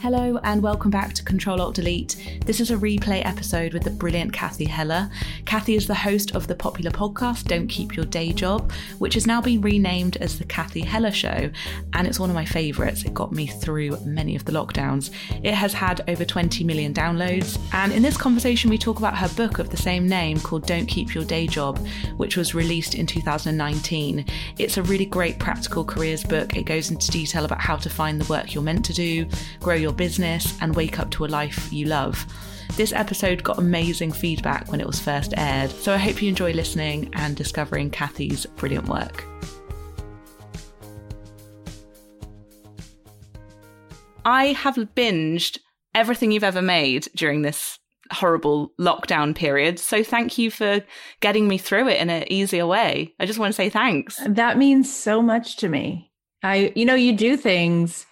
Hello and welcome back to Control Alt Delete. This is a replay episode with the brilliant Cathy Heller. Cathy is the host of the popular podcast Don't Keep Your Day Job, which has now been renamed as The Cathy Heller Show, and it's one of my favourites. It got me through many of the lockdowns. It has had over 20 million downloads, and in this conversation, we talk about her book of the same name called Don't Keep Your Day Job, which was released in 2019. It's a really great practical careers book. It goes into detail about how to find the work you're meant to do, grow your business, and wake up to a life you love. This episode got amazing feedback when it was first aired, so I hope you enjoy listening and discovering Cathy's brilliant work. I have binged everything you've ever made during this horrible lockdown period. So thank you for getting me through it in an easier way. I just want to say thanks. That means so much to me. I, you know, you do things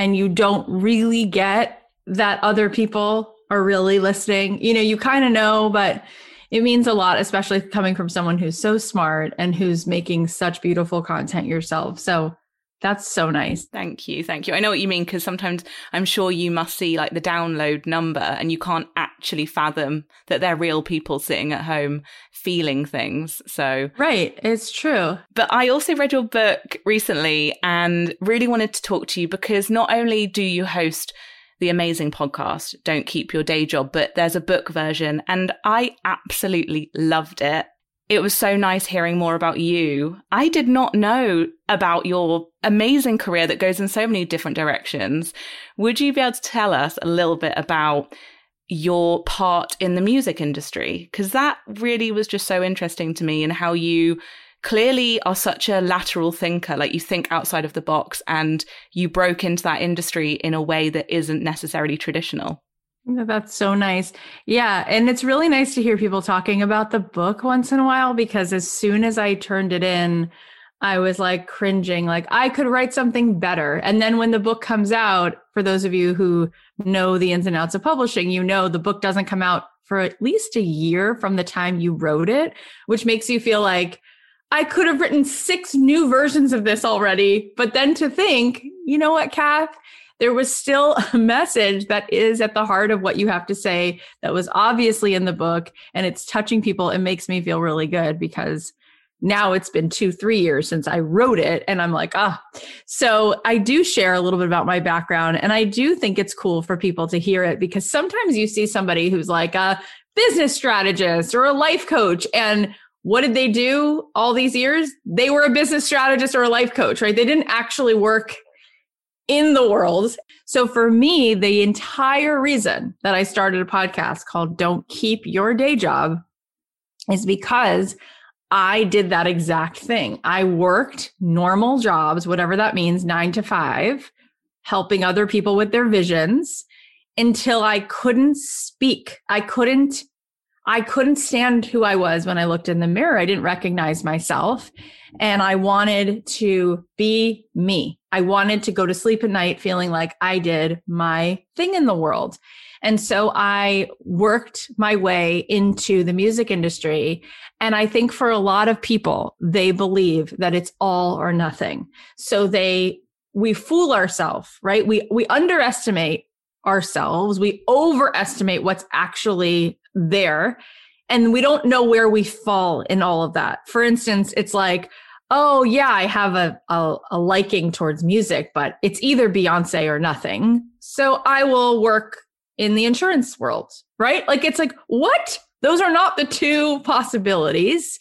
and you don't really get that other people are really listening. You know, you kind of know, but it means a lot, especially coming from someone who's so smart and who's making such beautiful content yourself. So that's so nice. Thank you. Thank you. I know what you mean because sometimes I'm sure you must see like the download number and you can't actually fathom that they're real people sitting at home feeling things. So, right. It's true. But I also read your book recently and really wanted to talk to you because not only do you host the amazing podcast, Don't Keep Your Day Job, but there's a book version and I absolutely loved it. It was so nice hearing more about you. I did not know about your amazing career that goes in so many different directions. Would you be able to tell us a little bit about your part in the music industry? Because that really was just so interesting to me and how you clearly are such a lateral thinker. Like you think outside of the box and you broke into that industry in a way that isn't necessarily traditional. That's so nice. Yeah. And it's really nice to hear people talking about the book once in a while because as soon as I turned it in, I was like cringing, like I could write something better. And then when the book comes out, for those of you who know the ins and outs of publishing, you know the book doesn't come out for at least a year from the time you wrote it, which makes you feel like I could have written six new versions of this already. But then to think, you know what, Kath? There was still a message that is at the heart of what you have to say that was obviously in the book and it's touching people. It makes me feel really good because now it's been two, three years since I wrote it. And I'm like, ah. So I do share a little bit about my background. And I do think it's cool for people to hear it because sometimes you see somebody who's like a business strategist or a life coach. And what did they do all these years? They were a business strategist or a life coach, right? They didn't actually work in the world. So for me, the entire reason that I started a podcast called Don't Keep Your Day Job is because I did that exact thing. I worked normal jobs, whatever that means, nine to five, helping other people with their visions until I couldn't speak. I couldn't, I couldn't stand who I was when I looked in the mirror. I didn't recognize myself and I wanted to be me. I wanted to go to sleep at night feeling like I did my thing in the world. And so I worked my way into the music industry. And I think for a lot of people, they believe that it's all or nothing. So they, we fool ourselves, right? We, we underestimate ourselves. We overestimate what's actually there. And we don't know where we fall in all of that. For instance, it's like, oh yeah, I have a, a, a liking towards music, but it's either Beyonce or nothing. So I will work in the insurance world, right? Like it's like, what? Those are not the two possibilities.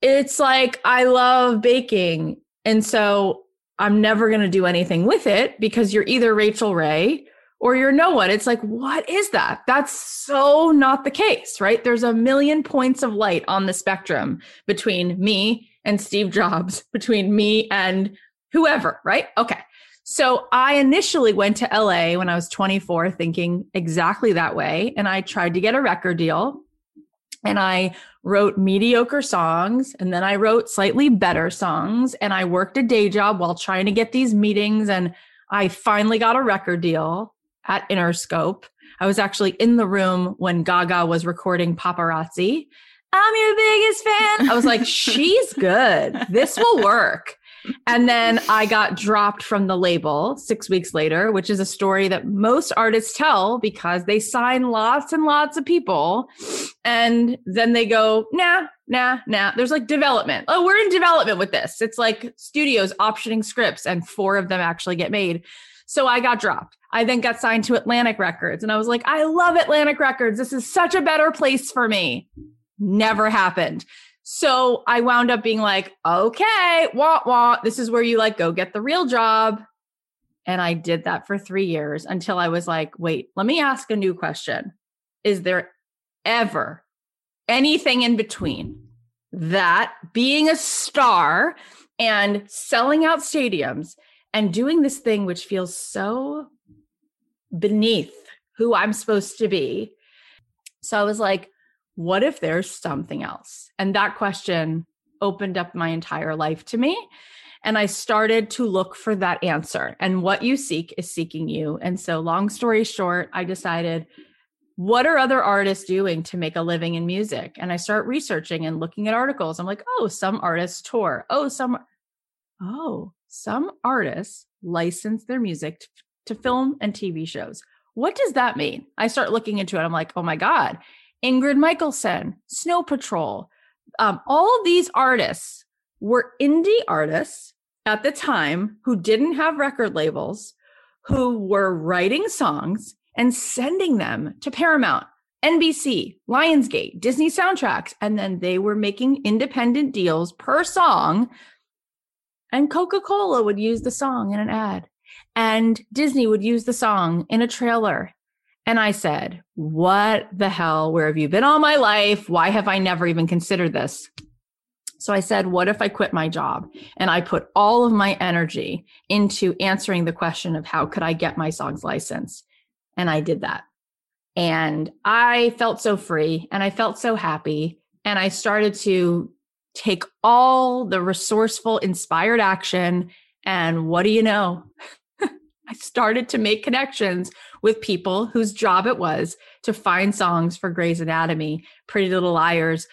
It's like, I love baking. And so I'm never going to do anything with it because you're either Rachael Ray or you're no one. It's like, what is that? That's so not the case, right? There's a million points of light on the spectrum between me and Steve Jobs, between me and whoever, right? Okay. So I initially went to LA when I was 24, thinking exactly that way. And I tried to get a record deal and I wrote mediocre songs and then I wrote slightly better songs and I worked a day job while trying to get these meetings and I finally got a record deal at Interscope. I was actually in the room when Gaga was recording Paparazzi I'm your biggest fan. I was like, she's good. This will work. And then I got dropped from the label six weeks later, which is a story that most artists tell because they sign lots and lots of people. And then they go, nah, nah, nah. There's like development. Oh, we're in development with this. It's like studios optioning scripts, and four of them actually get made. So I got dropped. I then got signed to Atlantic Records, and I was like, I love Atlantic Records. This is such a better place for me. Never happened. So I wound up being like, okay, wah, wah. This is where you like go get the real job. And I did that for three years until I was like, wait, let me ask a new question. Is there ever anything in between that being a star and selling out stadiums and doing this thing which feels so beneath who I'm supposed to be? So I was like, what if there's something else? And that question opened up my entire life to me. And I started to look for that answer. And what you seek is seeking you. And so, long story short, I decided, what are other artists doing to make a living in music? And I start researching and looking at articles. I'm like, oh, some artists tour. Oh, some, oh, some artists license their music to film and TV shows. What does that mean? I start looking into it. I'm like, oh my God, Ingrid Michaelson, Snow Patrol. Um, all of these artists were indie artists at the time who didn't have record labels, who were writing songs and sending them to Paramount, NBC, Lionsgate, Disney soundtracks. And then they were making independent deals per song. And Coca Cola would use the song in an ad, and Disney would use the song in a trailer and I said, What the hell? Where have you been all my life? Why have I never even considered this? So I said, What if I quit my job? And I put all of my energy into answering the question of how could I get my songs licensed? And I did that. And I felt so free and I felt so happy. And I started to take all the resourceful, inspired action. And what do you know? I started to make connections with people whose job it was to find songs for Grey's Anatomy, Pretty Little Liars.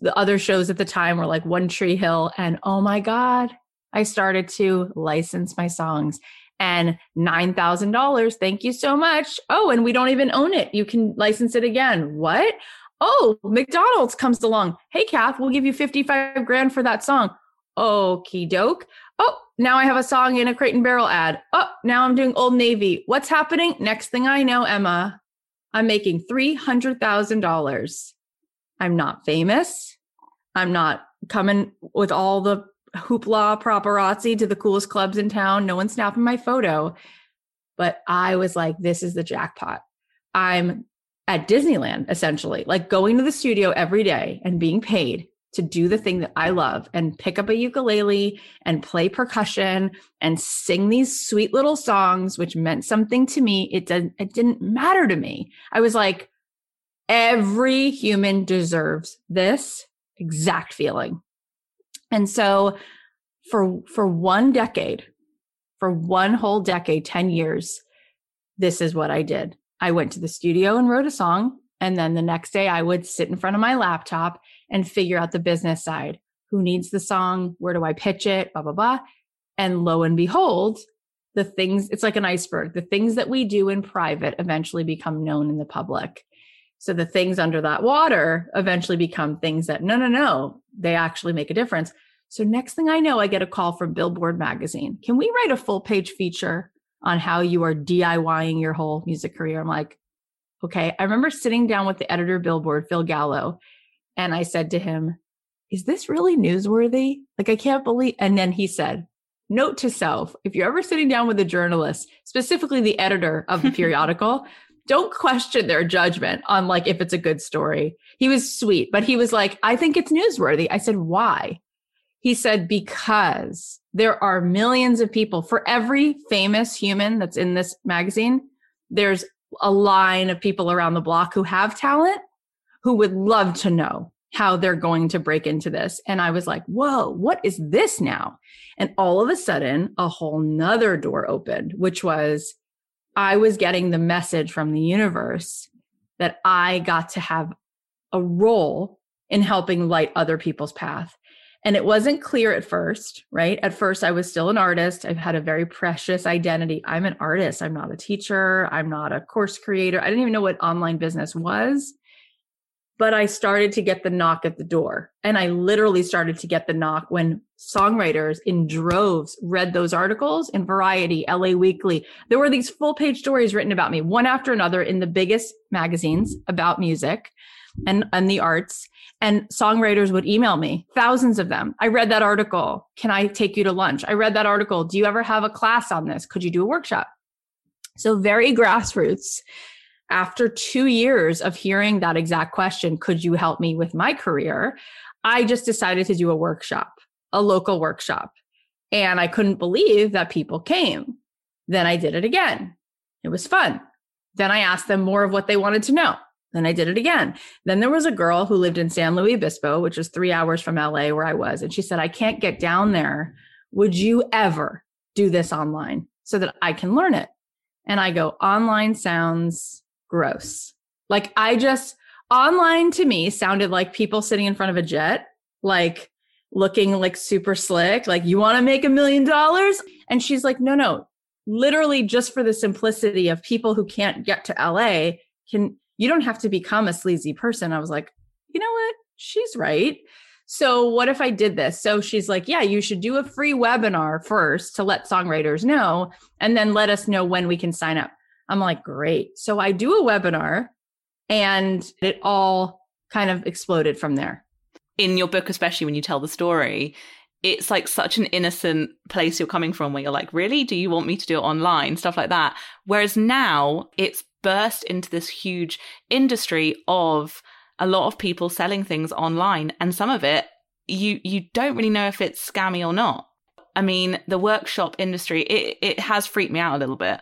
The other shows at the time were like One Tree Hill. And oh my God, I started to license my songs and $9,000. Thank you so much. Oh, and we don't even own it. You can license it again. What? Oh, McDonald's comes along. Hey, Kath, we'll give you 55 grand for that song. Okie doke. Now I have a song in a crate and barrel ad. Oh, now I'm doing Old Navy. What's happening? Next thing I know, Emma, I'm making $300,000. I'm not famous. I'm not coming with all the hoopla paparazzi to the coolest clubs in town. No one's snapping my photo. But I was like, this is the jackpot. I'm at Disneyland, essentially, like going to the studio every day and being paid to do the thing that I love and pick up a ukulele and play percussion and sing these sweet little songs, which meant something to me. It didn't, it didn't matter to me. I was like, every human deserves this exact feeling. And so for, for one decade, for one whole decade, 10 years, this is what I did. I went to the studio and wrote a song. And then the next day I would sit in front of my laptop and figure out the business side. Who needs the song? Where do I pitch it? Blah, blah, blah. And lo and behold, the things, it's like an iceberg. The things that we do in private eventually become known in the public. So the things under that water eventually become things that, no, no, no, they actually make a difference. So next thing I know, I get a call from Billboard magazine. Can we write a full page feature on how you are DIYing your whole music career? I'm like, okay. I remember sitting down with the editor Billboard, Phil Gallo, and I said to him, Is this really newsworthy? Like, I can't believe. And then he said, Note to self if you're ever sitting down with a journalist, specifically the editor of the periodical, don't question their judgment on like if it's a good story. He was sweet, but he was like, I think it's newsworthy. I said, Why? He said, Because there are millions of people for every famous human that's in this magazine, there's a line of people around the block who have talent who would love to know how they're going to break into this. And I was like, whoa, what is this now? And all of a sudden, a whole nother door opened, which was I was getting the message from the universe that I got to have a role in helping light other people's path. And it wasn't clear at first, right? At first, I was still an artist. I've had a very precious identity. I'm an artist. I'm not a teacher. I'm not a course creator. I didn't even know what online business was. But I started to get the knock at the door. And I literally started to get the knock when songwriters in droves read those articles in Variety, LA Weekly. There were these full page stories written about me, one after another in the biggest magazines about music and, and the arts. And songwriters would email me, thousands of them. I read that article. Can I take you to lunch? I read that article. Do you ever have a class on this? Could you do a workshop? So, very grassroots. After two years of hearing that exact question, could you help me with my career? I just decided to do a workshop, a local workshop. And I couldn't believe that people came. Then I did it again. It was fun. Then I asked them more of what they wanted to know. Then I did it again. Then there was a girl who lived in San Luis Obispo, which is three hours from LA where I was. And she said, I can't get down there. Would you ever do this online so that I can learn it? And I go, online sounds gross. Like I just, online to me sounded like people sitting in front of a jet, like looking like super slick, like, you want to make a million dollars? And she's like, no, no, literally just for the simplicity of people who can't get to LA can you don't have to become a sleazy person. I was like, you know what? She's right. So what if I did this? So she's like, yeah, you should do a free webinar first to let songwriters know and then let us know when we can sign up. I'm like, great. So I do a webinar and it all kind of exploded from there. In your book, especially when you tell the story, it's like such an innocent place you're coming from where you're like, really? Do you want me to do it online? Stuff like that. Whereas now it's burst into this huge industry of a lot of people selling things online and some of it you you don't really know if it's scammy or not i mean the workshop industry it it has freaked me out a little bit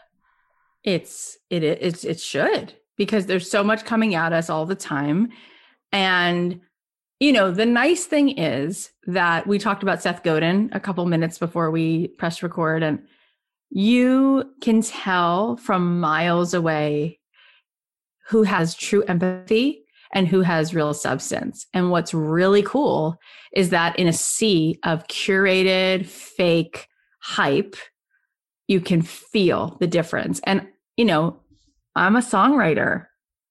it's it it's it should because there's so much coming at us all the time and you know the nice thing is that we talked about seth godin a couple minutes before we press record and you can tell from miles away who has true empathy and who has real substance. And what's really cool is that in a sea of curated, fake hype, you can feel the difference. And, you know, I'm a songwriter,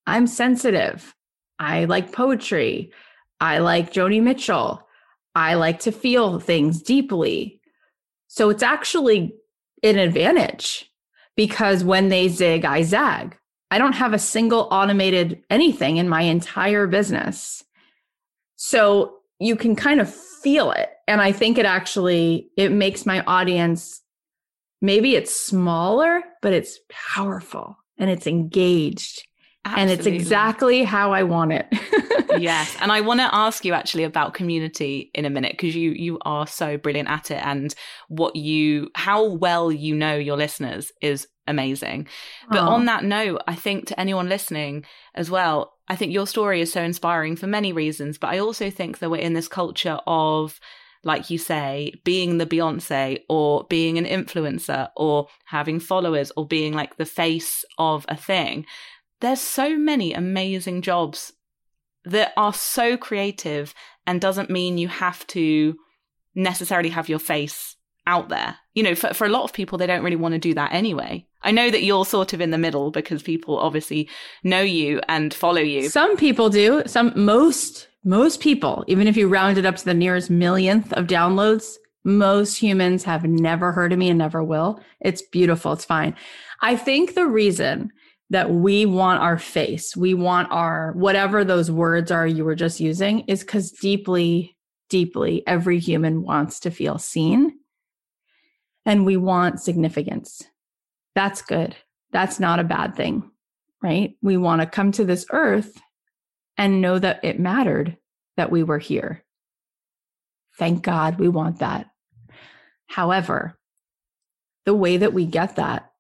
I'm sensitive, I like poetry, I like Joni Mitchell, I like to feel things deeply. So it's actually an advantage because when they zig, I zag. I don't have a single automated anything in my entire business. So you can kind of feel it. And I think it actually it makes my audience maybe it's smaller, but it's powerful and it's engaged. Absolutely. And it's exactly how I want it. yes, and I want to ask you actually about community in a minute because you you are so brilliant at it and what you how well you know your listeners is amazing. But Aww. on that note, I think to anyone listening as well, I think your story is so inspiring for many reasons, but I also think that we're in this culture of like you say, being the Beyonce or being an influencer or having followers or being like the face of a thing. There's so many amazing jobs that are so creative and doesn't mean you have to necessarily have your face out there. You know, for, for a lot of people, they don't really want to do that anyway. I know that you're sort of in the middle because people obviously know you and follow you. Some people do. Some, most, most people, even if you round it up to the nearest millionth of downloads, most humans have never heard of me and never will. It's beautiful. It's fine. I think the reason that we want our face, we want our whatever those words are you were just using, is because deeply, deeply, every human wants to feel seen and we want significance. That's good. That's not a bad thing, right? We want to come to this earth and know that it mattered that we were here. Thank God we want that. However, the way that we get that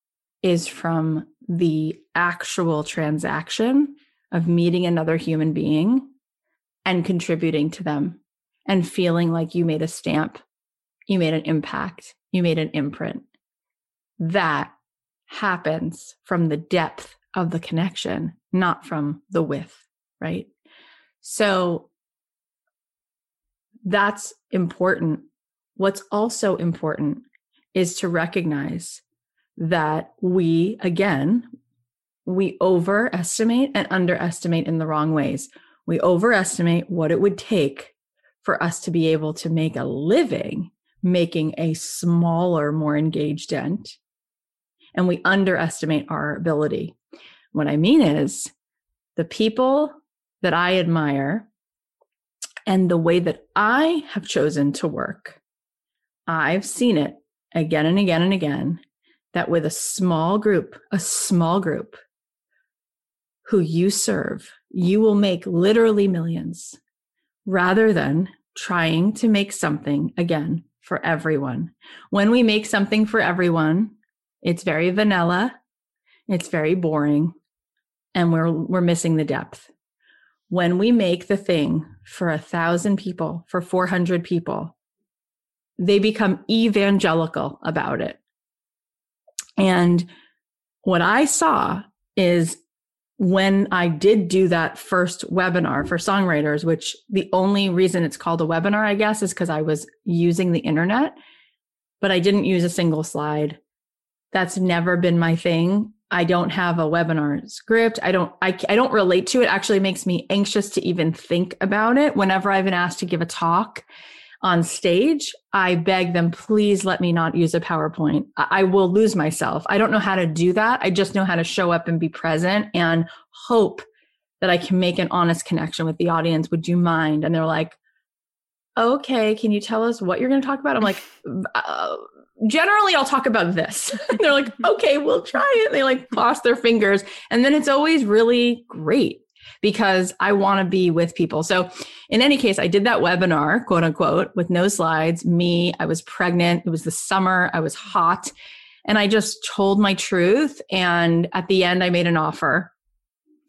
is from the actual transaction of meeting another human being and contributing to them and feeling like you made a stamp, you made an impact, you made an imprint. That happens from the depth of the connection, not from the width, right? So that's important. What's also important is to recognize that we, again, we overestimate and underestimate in the wrong ways. We overestimate what it would take for us to be able to make a living making a smaller, more engaged dent. And we underestimate our ability. What I mean is the people that I admire and the way that I have chosen to work, I've seen it again and again and again that with a small group, a small group who you serve, you will make literally millions rather than trying to make something again for everyone. When we make something for everyone, it's very vanilla, it's very boring, and we're we're missing the depth. When we make the thing for a thousand people, for 400 people, they become evangelical about it. And what I saw is when I did do that first webinar for songwriters, which the only reason it's called a webinar, I guess, is because I was using the internet, but I didn't use a single slide. That's never been my thing. I don't have a webinar script. I don't, I, I don't relate to it. Actually makes me anxious to even think about it whenever I've been asked to give a talk on stage, I beg them, please let me not use a PowerPoint. I will lose myself. I don't know how to do that. I just know how to show up and be present and hope that I can make an honest connection with the audience. Would you mind? And they're like, okay, can you tell us what you're going to talk about? I'm like, uh, generally I'll talk about this. they're like, okay, we'll try it. They like cross their fingers. And then it's always really great because I want to be with people. So, in any case, I did that webinar, quote unquote, with no slides. Me, I was pregnant. It was the summer. I was hot. And I just told my truth. And at the end, I made an offer.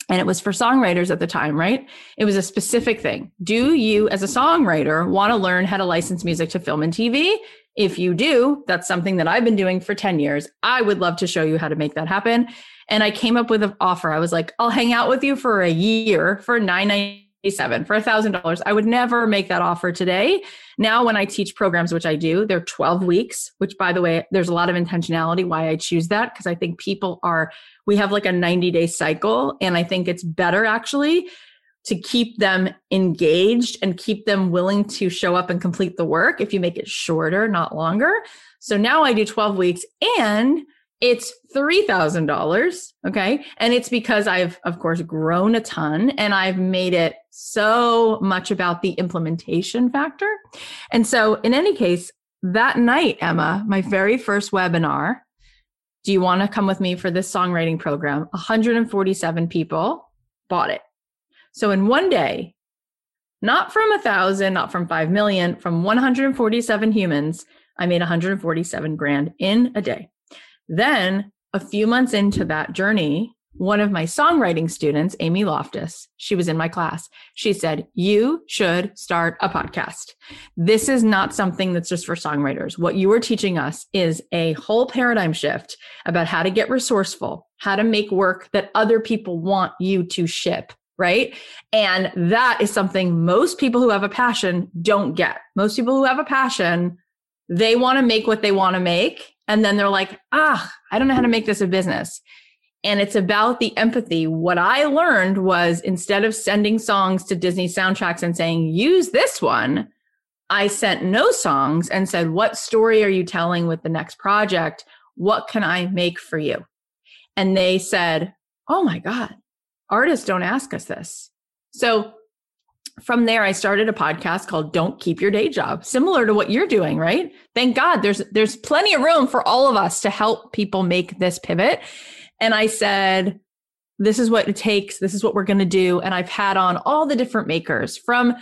And it was for songwriters at the time, right? It was a specific thing. Do you, as a songwriter, want to learn how to license music to film and TV? If you do, that's something that I've been doing for 10 years. I would love to show you how to make that happen. And I came up with an offer. I was like, I'll hang out with you for a year for nine ninety seven for a thousand dollars. I would never make that offer today. Now, when I teach programs, which I do, they're 12 weeks, which by the way, there's a lot of intentionality why I choose that. Cause I think people are, we have like a 90 day cycle. And I think it's better actually to keep them engaged and keep them willing to show up and complete the work if you make it shorter, not longer. So now I do 12 weeks and it's $3,000. Okay. And it's because I've, of course, grown a ton and I've made it so much about the implementation factor. And so, in any case, that night, Emma, my very first webinar, do you want to come with me for this songwriting program? 147 people bought it. So, in one day, not from a thousand, not from 5 million, from 147 humans, I made 147 grand in a day. Then, a few months into that journey, one of my songwriting students, Amy Loftus, she was in my class. She said, You should start a podcast. This is not something that's just for songwriters. What you are teaching us is a whole paradigm shift about how to get resourceful, how to make work that other people want you to ship. Right. And that is something most people who have a passion don't get. Most people who have a passion, they want to make what they want to make and then they're like, ah, I don't know how to make this a business. And it's about the empathy. What I learned was instead of sending songs to Disney soundtracks and saying, use this one, I sent no songs and said, what story are you telling with the next project? What can I make for you? And they said, oh my God, artists don't ask us this. So from there i started a podcast called don't keep your day job similar to what you're doing right? Thank god there's there's plenty of room for all of us to help people make this pivot. And i said this is what it takes. This is what we're going to do. And i've had on all the different makers from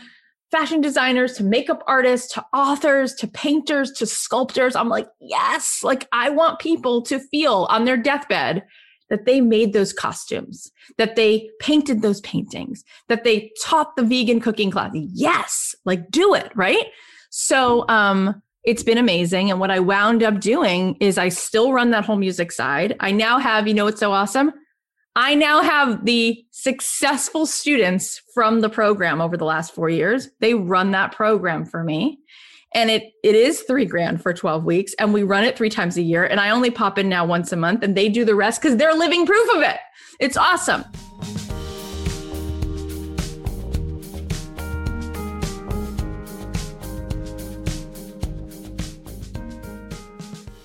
fashion designers to makeup artists to authors to painters to sculptors. I'm like yes like i want people to feel on their deathbed that they made those costumes, that they painted those paintings, that they taught the vegan cooking class. Yes, like do it, right? So um it's been amazing. And what I wound up doing is I still run that whole music side. I now have, you know, it's so awesome. I now have the successful students from the program over the last four years. They run that program for me. And it it is three grand for 12 weeks. And we run it three times a year. And I only pop in now once a month and they do the rest because they're living proof of it. It's awesome.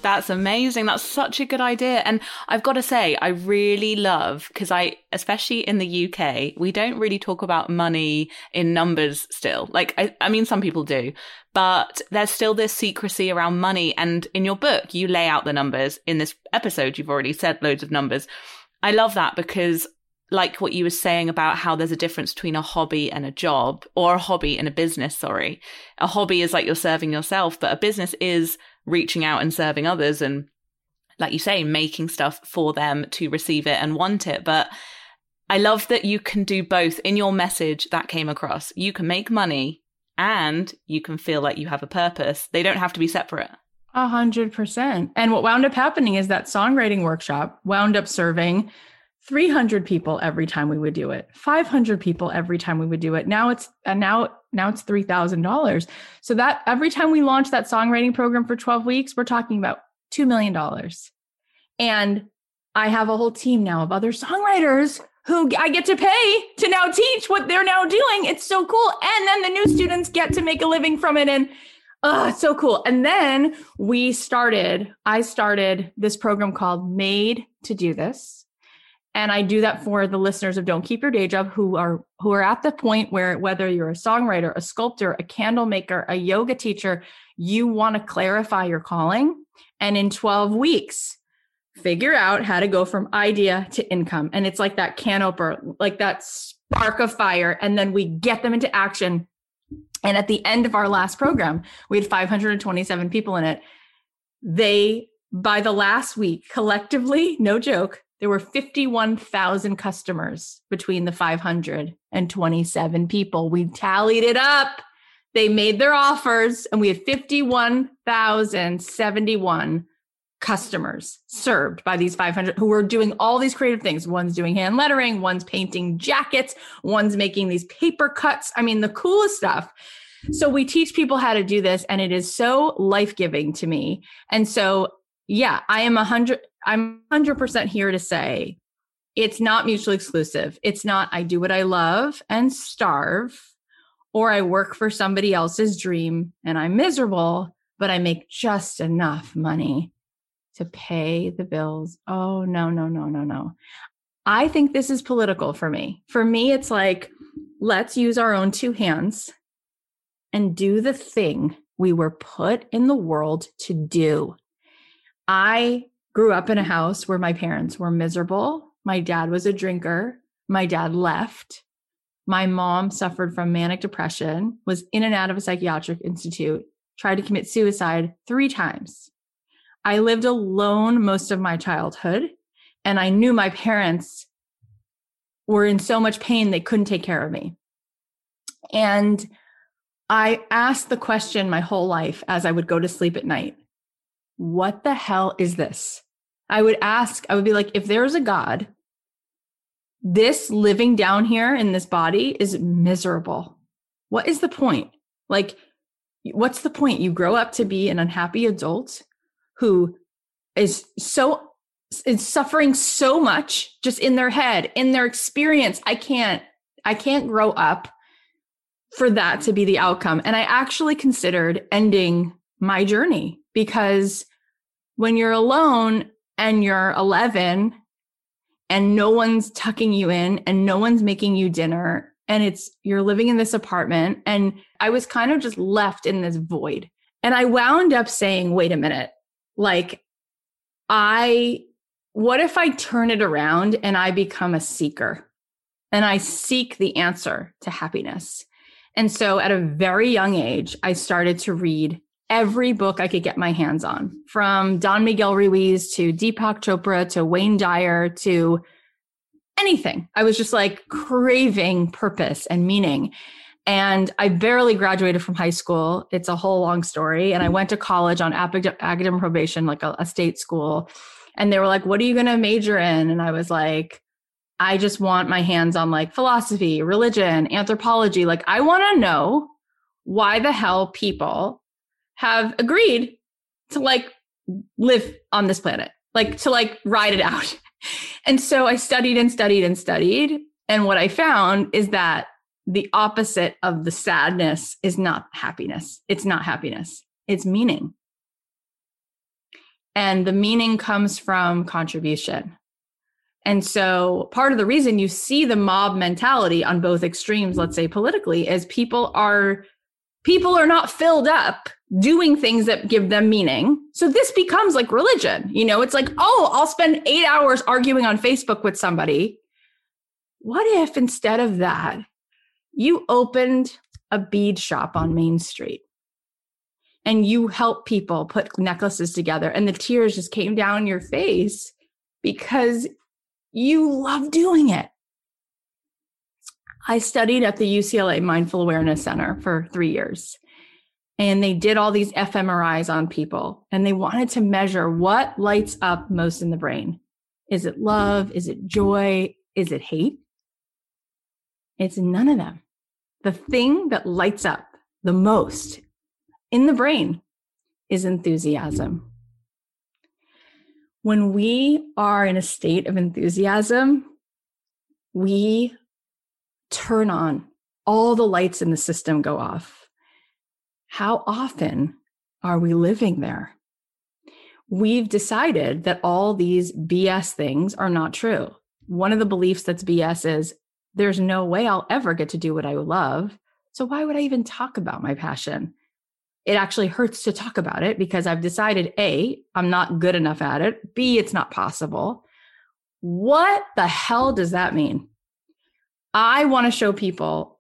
That's amazing. That's such a good idea. And I've got to say, I really love because I, especially in the UK, we don't really talk about money in numbers still. Like, I, I mean, some people do, but there's still this secrecy around money. And in your book, you lay out the numbers. In this episode, you've already said loads of numbers. I love that because like what you were saying about how there's a difference between a hobby and a job or a hobby and a business. Sorry. A hobby is like you're serving yourself, but a business is reaching out and serving others and like you say making stuff for them to receive it and want it. But i love that you can do both. In your message that came across you can make money and you can feel like you have a purpose. They don't have to be separate. A hundred percent. And what wound up happening is that songwriting workshop wound up serving 300 people every time we would do it 500 people every time we would do it. Now it's and now now it's $3000 so that every time we launch that songwriting program for 12 weeks we're talking about $2 million and i have a whole team now of other songwriters who i get to pay to now teach what they're now doing. It's so cool. And then the new students get to make a living from it. And Oh, it's so cool. And then we started, I started this program called Made to Do This and i do that for the listeners of don't keep your day job who are who are at the point where whether you're a songwriter a sculptor a candle maker a yoga teacher you want to clarify your calling. And in 12 weeks figure out how to go from idea to income. And it's like that can opener like that spark of fire. And then we get them into action. And at the end of our last program we had 527 people in it. They by the last week collectively no joke there were 51,000 customers between the 527 people. We tallied it up. They made their offers, and we had 51,071 customers served by these 500 who were doing all these creative things. One's doing hand lettering, one's painting jackets, one's making these paper cuts. I mean, the coolest stuff. So we teach people how to do this, and it is so life giving to me. And so, yeah, I am a hundred. I'm 100% here to say it's not mutually exclusive. It's not I do what I love and starve, or I work for somebody else's dream and I'm miserable, but I make just enough money to pay the bills. Oh, no, no, no, no, no. I think this is political for me. For me, it's like, let's use our own two hands and do the thing we were put in the world to do. I grew up in a house where my parents were miserable. My dad was a drinker. My dad left. My mom suffered from manic depression, was in and out of a psychiatric institute, tried to commit suicide three times. I lived alone most of my childhood, and I knew my parents were in so much pain they couldn't take care of me. And I asked the question my whole life as I would go to sleep at night What the hell is this? I would ask, I would be like, if there's a God, this living down here in this body is miserable. What is the point? Like, what's the point? You grow up to be an unhappy adult who is so is suffering so much just in their head, in their experience. I can't, I can't grow up for that to be the outcome. And I actually considered ending my journey because when you're alone and you're 11 and no one's tucking you in and no one's making you dinner and it's you're living in this apartment and I was kind of just left in this void. And I wound up saying, "Wait a minute. Like I what if I turn it around and I become a seeker and I seek the answer to happiness?" And so at a very young age, I started to read every book I could get my hands on, from Don Miguel Ruiz to Deepak Chopra to Wayne Dyer to anything. I was just like craving purpose and meaning. And I barely graduated from high school. It's a whole long story. And I went to college on academic probation, like a, a state school. And they were like, What are you going to major in? And I was like, I just want my hands on like philosophy, religion, anthropology. Like, I want to know why the hell people have agreed to like live on this planet, like to like ride it out. And so I studied and studied and studied. And what I found is that the opposite of the sadness is not happiness. It's not happiness, it's meaning. And the meaning comes from contribution. And so part of the reason you see the mob mentality on both extremes, let's say politically, is people are people are not filled up doing things that give them meaning. So this becomes like religion. You know, it's like, oh, I'll spend 8 hours arguing on Facebook with somebody. What if instead of that, you opened a bead shop on Main Street? and you help people put necklaces together and the tears just came down your face because you love doing it. I studied at the UCLA Mindful Awareness Center for three years. And they did all these fMRIs on people and they wanted to measure what lights up most in the brain. Is it love? Is it joy? Is it hate? It's none of them. The thing that lights up the most in the brain is enthusiasm when we are in a state of enthusiasm, we turn on all the lights in the system go off. How often are we living there? We've decided that all these BS things are not true. One of the beliefs that's BS is there's no way I'll ever get to do what I love. So why would I even talk about my passion? it actually hurts to talk about it because I've decided A, I'm not good enough at it. B, it's not possible. What the hell does that mean? I want to show people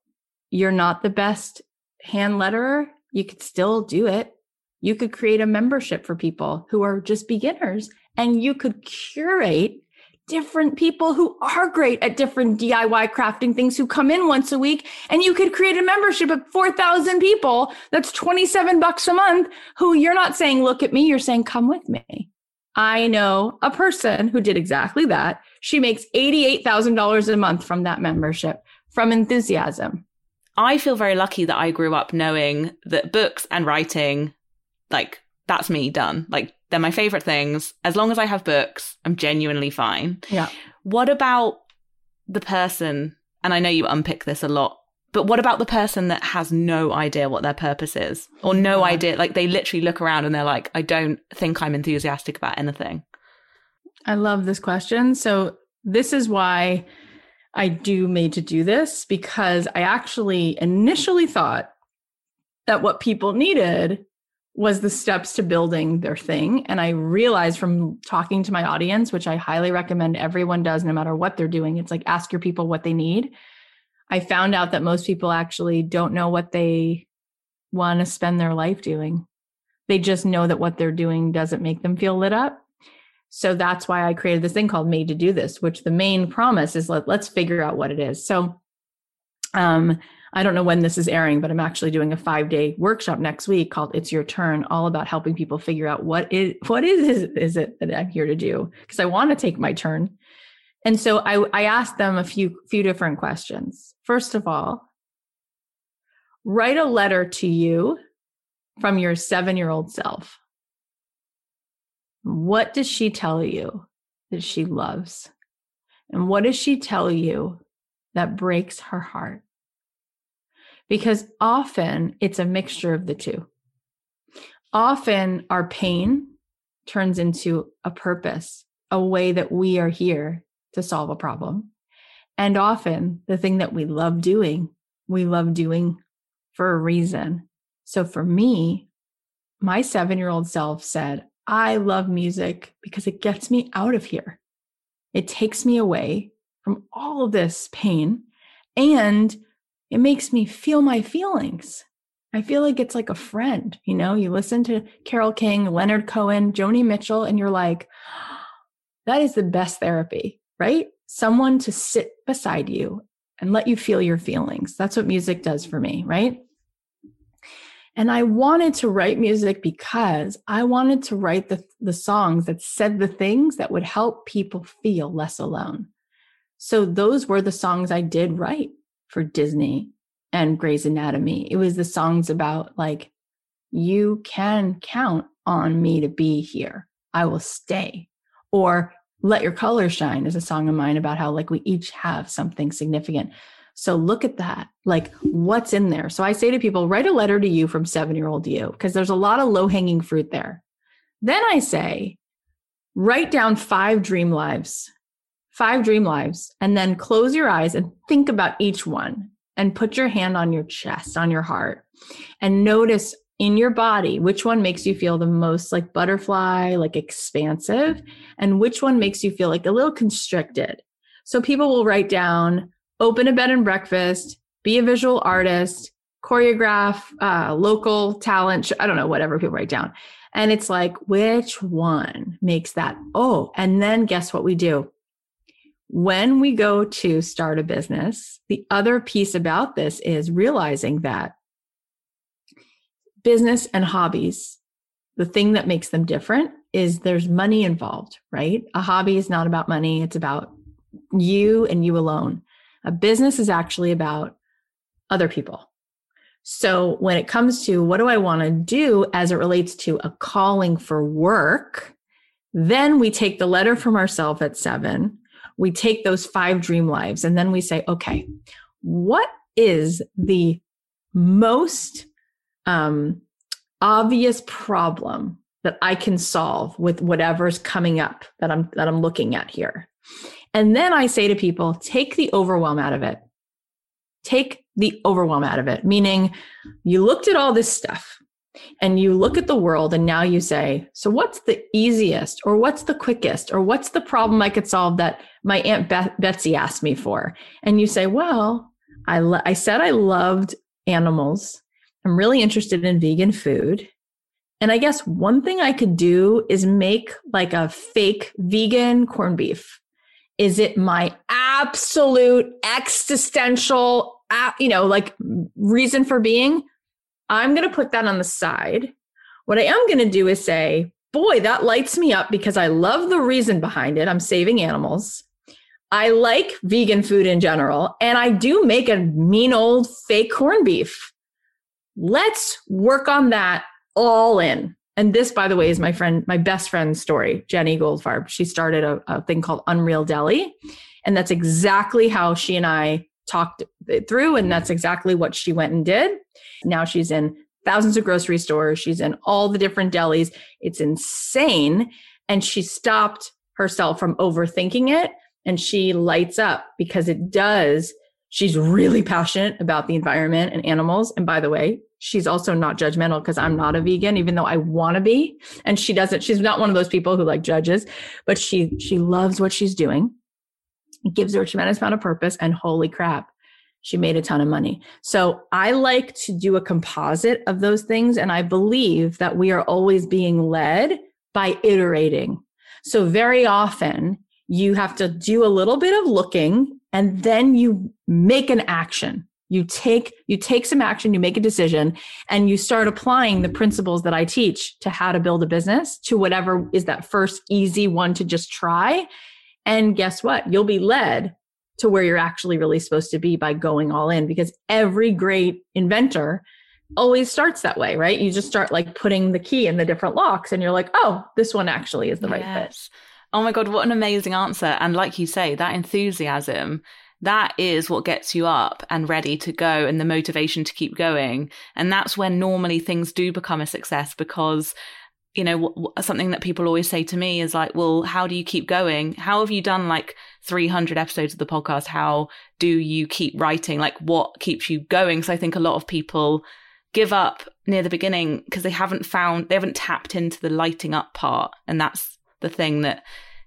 you're not the best hand letterer. You could still do it. You could create a membership for people who are just beginners and you could curate different people who are great at different DIY crafting things who come in once a week and you could create a membership of 4,000 people that's 27 bucks a month who you're not saying look at me you're saying come with me. I know a person who did exactly that. She makes $88,000 a month from that membership from enthusiasm. I feel very lucky that I grew up knowing that books and writing like that's me done. Like they're my favorite things. As long as I have books, I'm genuinely fine. Yeah. What about the person? And I know you unpick this a lot, but what about the person that has no idea what their purpose is or no yeah. idea? Like they literally look around and they're like, I don't think I'm enthusiastic about anything. I love this question. So, this is why I do made to do this because I actually initially thought that what people needed was the steps to building their thing. And I realized from talking to my audience, which I highly recommend everyone does, no matter what they're doing, it's like ask your people what they need. I found out that most people actually don't know what they want to spend their life doing. They just know that what they're doing doesn't make them feel lit up. So that's why I created this thing called Made to Do This, which the main promise is let, let's figure out what it is. So um, I don't know when this is airing, but I'm actually doing a five day workshop next week called It's Your Turn, all about helping people figure out what is what is, is it that I'm here to do? Because I want to take my turn. And so I, I asked them a few few different questions. First of all, write a letter to you from your seven year old self. What does she tell you that she loves? And what does she tell you that breaks her heart? because often it's a mixture of the two. Often our pain turns into a purpose, a way that we are here to solve a problem. And often the thing that we love doing, we love doing for a reason. So for me, my seven year old self said, I love music because it gets me out of here. It takes me away from all of this pain and it makes me feel my feelings. I feel like it's like a friend, you know, you listen to Carole King, Leonard Cohen, Joni Mitchell, and you're like, that is the best therapy, right? Someone to sit beside you and let you feel your feelings. That's what music does for me, right? And I wanted to write music because I wanted to write the, the songs that said the things that would help people feel less alone. So those were the songs I did write for Disney and Grey's Anatomy. It was the songs about like, you can count on me to be here. I will stay. Or Let Your Color Shine is a song of mine about how like we each have something significant. So look at that. Like what's in there? So I say to people, write a letter to you from seven year old you, because there's a lot of low hanging fruit there. Then I say, write down five dream lives, five dream lives, and then close your eyes and think about each one and put your hand on your chest, on your heart, and notice in your body which one makes you feel the most like butterfly, like expansive, and which one makes you feel like a little constricted. So people will write down, open a bed and breakfast, be a visual artist, choreograph, uh, local talent. I don't know, whatever people write down. And it's like, which one makes that? Oh, and then guess what we do? When we go to start a business, the other piece about this is realizing that business and hobbies, the thing that makes them different is there's money involved, right? A hobby is not about money, it's about you and you alone. A business is actually about other people. So when it comes to what do I want to do as it relates to a calling for work, then we take the letter from ourselves at seven, we take those five dream lives, and then we say, okay, what is the most um, obvious problem that I can solve with whatever's coming up that I'm that I'm looking at here? And then I say to people, take the overwhelm out of it. Take the overwhelm out of it, meaning you looked at all this stuff and you look at the world and now you say, so what's the easiest or what's the quickest or what's the problem I could solve that my Aunt Be- Betsy asked me for? And you say, well, I, lo- I said I loved animals. I'm really interested in vegan food. And I guess one thing I could do is make like a fake vegan corned beef is it my absolute existential, you know, like reason for being? I'm going to put that on the side. What I am going to do is say, boy, that lights me up because I love the reason behind it. I'm saving animals. I like vegan food in general, and I do make a mean old fake corned beef. Let's work on that all in. And this, by the way, is my friend, my best friend's story, Jenny Goldfarb. She started a, a thing called Unreal Deli. And that's exactly how she and I talked it through. And that's exactly what she went and did. Now she's in thousands of grocery stores. She's in all the different delis. It's insane. And she stopped herself from overthinking it. And she lights up because it does. She's really passionate about the environment and animals. And by the way, she's also not judgmental because I'm not a vegan, even though I want to be. And she doesn't, she's not one of those people who like judges, but she, she loves what she's doing. It gives her a tremendous amount of purpose and holy crap, she made a ton of money. So I like to do a composite of those things. And I believe that we are always being led by iterating. So very often you have to do a little bit of looking and then you make an action you take you take some action you make a decision and you start applying the principles that i teach to how to build a business to whatever is that first easy one to just try. And guess what? You'll be led to where you're actually really supposed to be by going all in because every great inventor always starts that way right? You just start like putting the key in the different locks and you're like oh this one actually is the right fit. Oh my god what an amazing answer. And like you say that enthusiasm that is what gets you up and ready to go and the motivation to keep going. And that's when normally things do become a success because you know, something that people always say to me is like, well, how do you keep going? How have you done like 300 episodes of the podcast? How do you keep writing? Like, what keeps you going? So I think a lot of people give up near the beginning because they haven't found, they haven't tapped into the lighting up part. And that's the thing that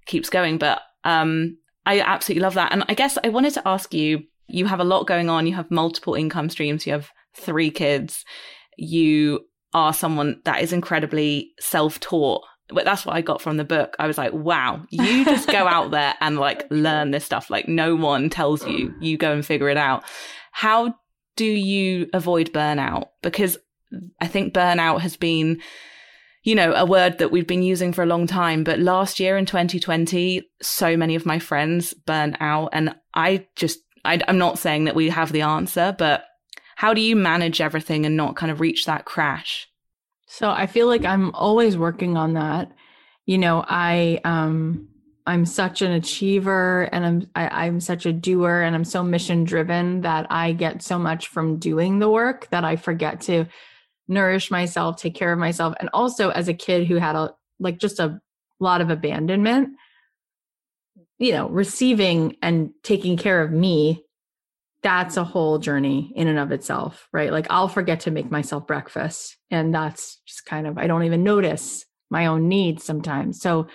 keeps going. But, um, I absolutely love that. And I guess I wanted to ask you you have a lot going on, you have multiple income streams, you have three kids, you are someone that is incredibly self taught. But that's what I got from the book. I was like, wow, you just go out there and like learn this stuff. Like no one tells you, you go and figure it out. How do you avoid burnout? Because I think burnout has been you know, a word that we've been using for a long time. But last year in 2020, so many of my friends burn out. And I just, I, I'm not saying that we have the answer, but how do you manage everything and not kind of reach that crash? So I feel like I'm always working on that. You know, I, um, I'm such an achiever and I'm I, am i am such a doer and I'm so mission driven that I get so much from doing the work that I forget to nourish myself, take care of myself. And also as a kid who had a like just a lot of abandonment, you know, receiving and taking care of me, that's a whole journey in and of itself, right? Like I'll forget to make myself breakfast. And that's just kind of I don't even notice my own needs sometimes. So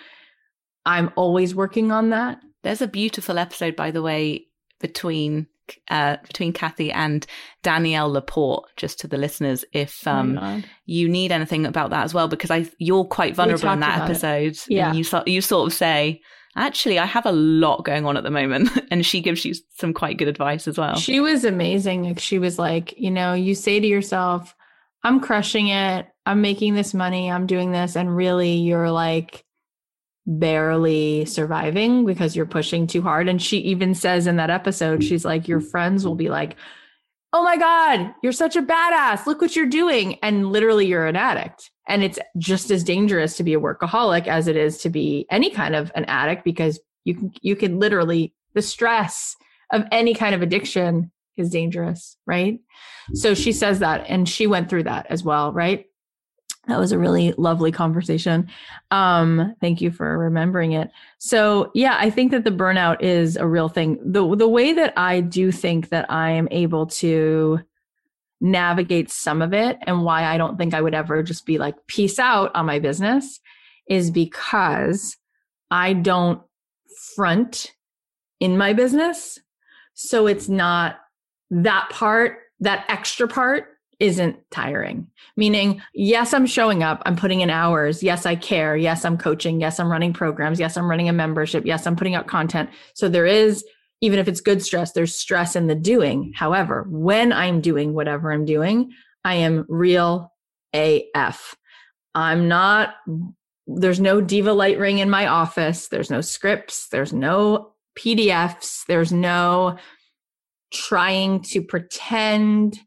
I'm always working on that. There's a beautiful episode, by the way, between uh, between Cathy and Danielle Laporte, just to the listeners, if oh um, oh you need anything about that as well, because I you're quite vulnerable in that episode. It. Yeah, you you sort of say, actually, I have a lot going on at the moment, and she gives you some quite good advice as well. She was amazing. She was like, you know, you say to yourself, "I'm crushing it. I'm making this money. I'm doing this," and really, you're like barely surviving because you're pushing too hard. And she even says in that episode, she's like, Your friends will be like, Oh my God, you're such a badass. Look what you're doing. And literally, you're an addict. And it's just as dangerous to be a workaholic as it is to be any kind of an addict because you can, you can literally, the stress of any kind of addiction is dangerous, right? So she says that, and she went through that as well, right? That was a really lovely conversation. Um, thank you for remembering it. So yeah, I think that the burnout is a real thing. The the way that I do think that I am able to navigate some of it and why I don't think I would ever just be like peace out on my business is because I don't front in my business. So it's not that part, that extra part isn't tiring. Meaning, yes, I'm showing up, I'm putting in hours. Yes, I care. Yes, I'm coaching. Yes, I'm running programs. Yes, I'm running a membership. Yes, I'm putting out content. So there is, even if it's good stress, there's stress in the doing. However, when I'm doing whatever I'm doing, I am real AF. I'm not, there's no diva light ring in my office. There's no scripts. There's no PDFs. There's no trying to pretend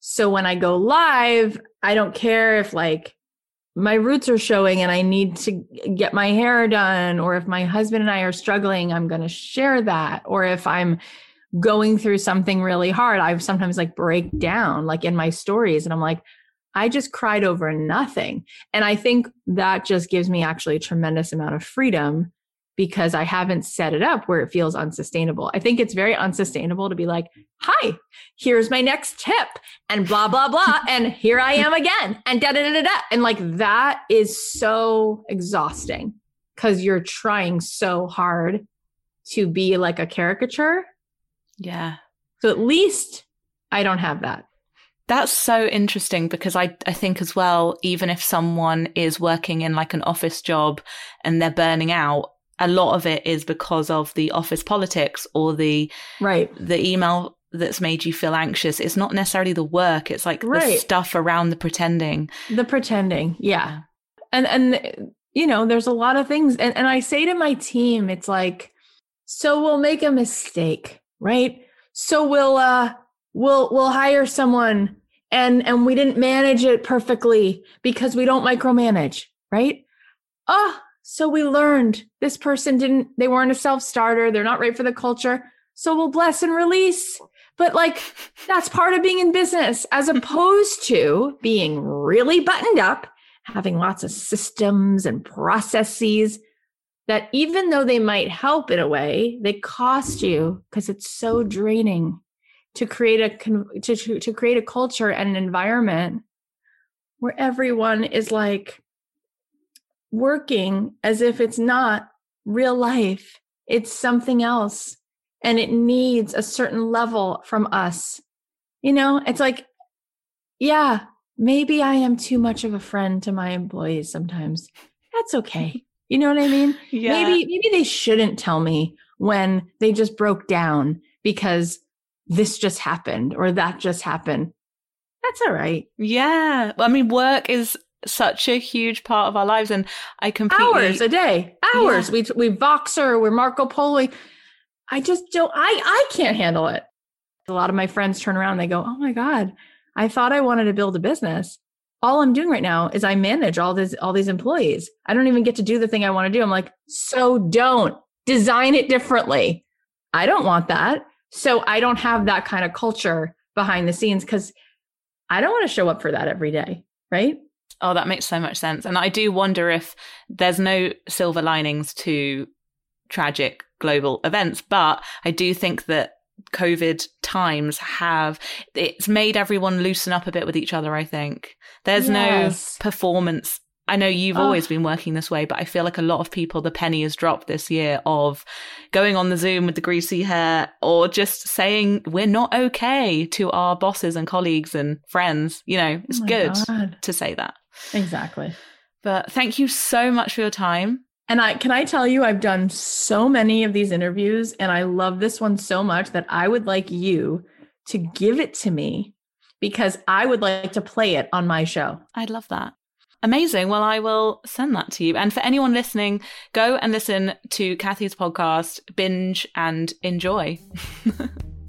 so when I go live, I don't care if like my roots are showing and I need to get my hair done, or if my husband and I are struggling, I'm going to share that. Or if I'm going through something really hard, I've sometimes like break down, like in my stories, and I'm like, I just cried over nothing. And I think that just gives me actually a tremendous amount of freedom because I haven't set it up where it feels unsustainable. I think it's very unsustainable to be like, hi, here's my next tip and blah, blah, blah. and here I am again and da, da, da, da, da. And like that is so exhausting because you're trying so hard to be like a caricature. Yeah. So at least I don't have that. That's so interesting because I, I think as well, even if someone is working in like an office job and they're burning out, a lot of it is because of the office politics or the right the email that's made you feel anxious. It's not necessarily the work. It's like right. the stuff around the pretending. The pretending. Yeah. And and you know, there's a lot of things. And and I say to my team, it's like, so we'll make a mistake, right? So we'll uh we'll we'll hire someone and and we didn't manage it perfectly because we don't micromanage, right? Oh, so we learned this person didn't, they weren't a self starter. They're not right for the culture. So we'll bless and release. But like, that's part of being in business as opposed to being really buttoned up, having lots of systems and processes that even though they might help in a way, they cost you because it's so draining to create a to, to create a culture and an environment where everyone is like working as if it's not real life. It's something else. And it needs a certain level from us. You know, it's like, yeah, maybe I am too much of a friend to my employees sometimes. That's okay. You know what I mean? Yeah. Maybe maybe they shouldn't tell me when they just broke down because this just happened or that just happened. That's all right. Yeah. I mean, work is such a huge part of our lives. And I completely hours a day, hours. Yeah. We we Voxer, we're Marco Polo. I just don't. I I can't handle it. A lot of my friends turn around. And They go, "Oh my god, I thought I wanted to build a business. All I'm doing right now is I manage all these all these employees. I don't even get to do the thing I want to do." I'm like, "So don't design it differently." I don't want that. So I don't have that kind of culture behind the scenes because I don't want to show up for that every day, right? Oh, that makes so much sense. And I do wonder if there's no silver linings to tragic global events, but I do think that COVID times have it's made everyone loosen up a bit with each other, I think. There's yes. no performance I know you've oh. always been working this way, but I feel like a lot of people, the penny has dropped this year of going on the Zoom with the greasy hair or just saying we're not okay to our bosses and colleagues and friends. You know, oh it's oh good God. to say that. Exactly. But thank you so much for your time. And I can I tell you, I've done so many of these interviews and I love this one so much that I would like you to give it to me because I would like to play it on my show. I'd love that. Amazing. Well, I will send that to you. And for anyone listening, go and listen to Cathy's podcast, binge and enjoy.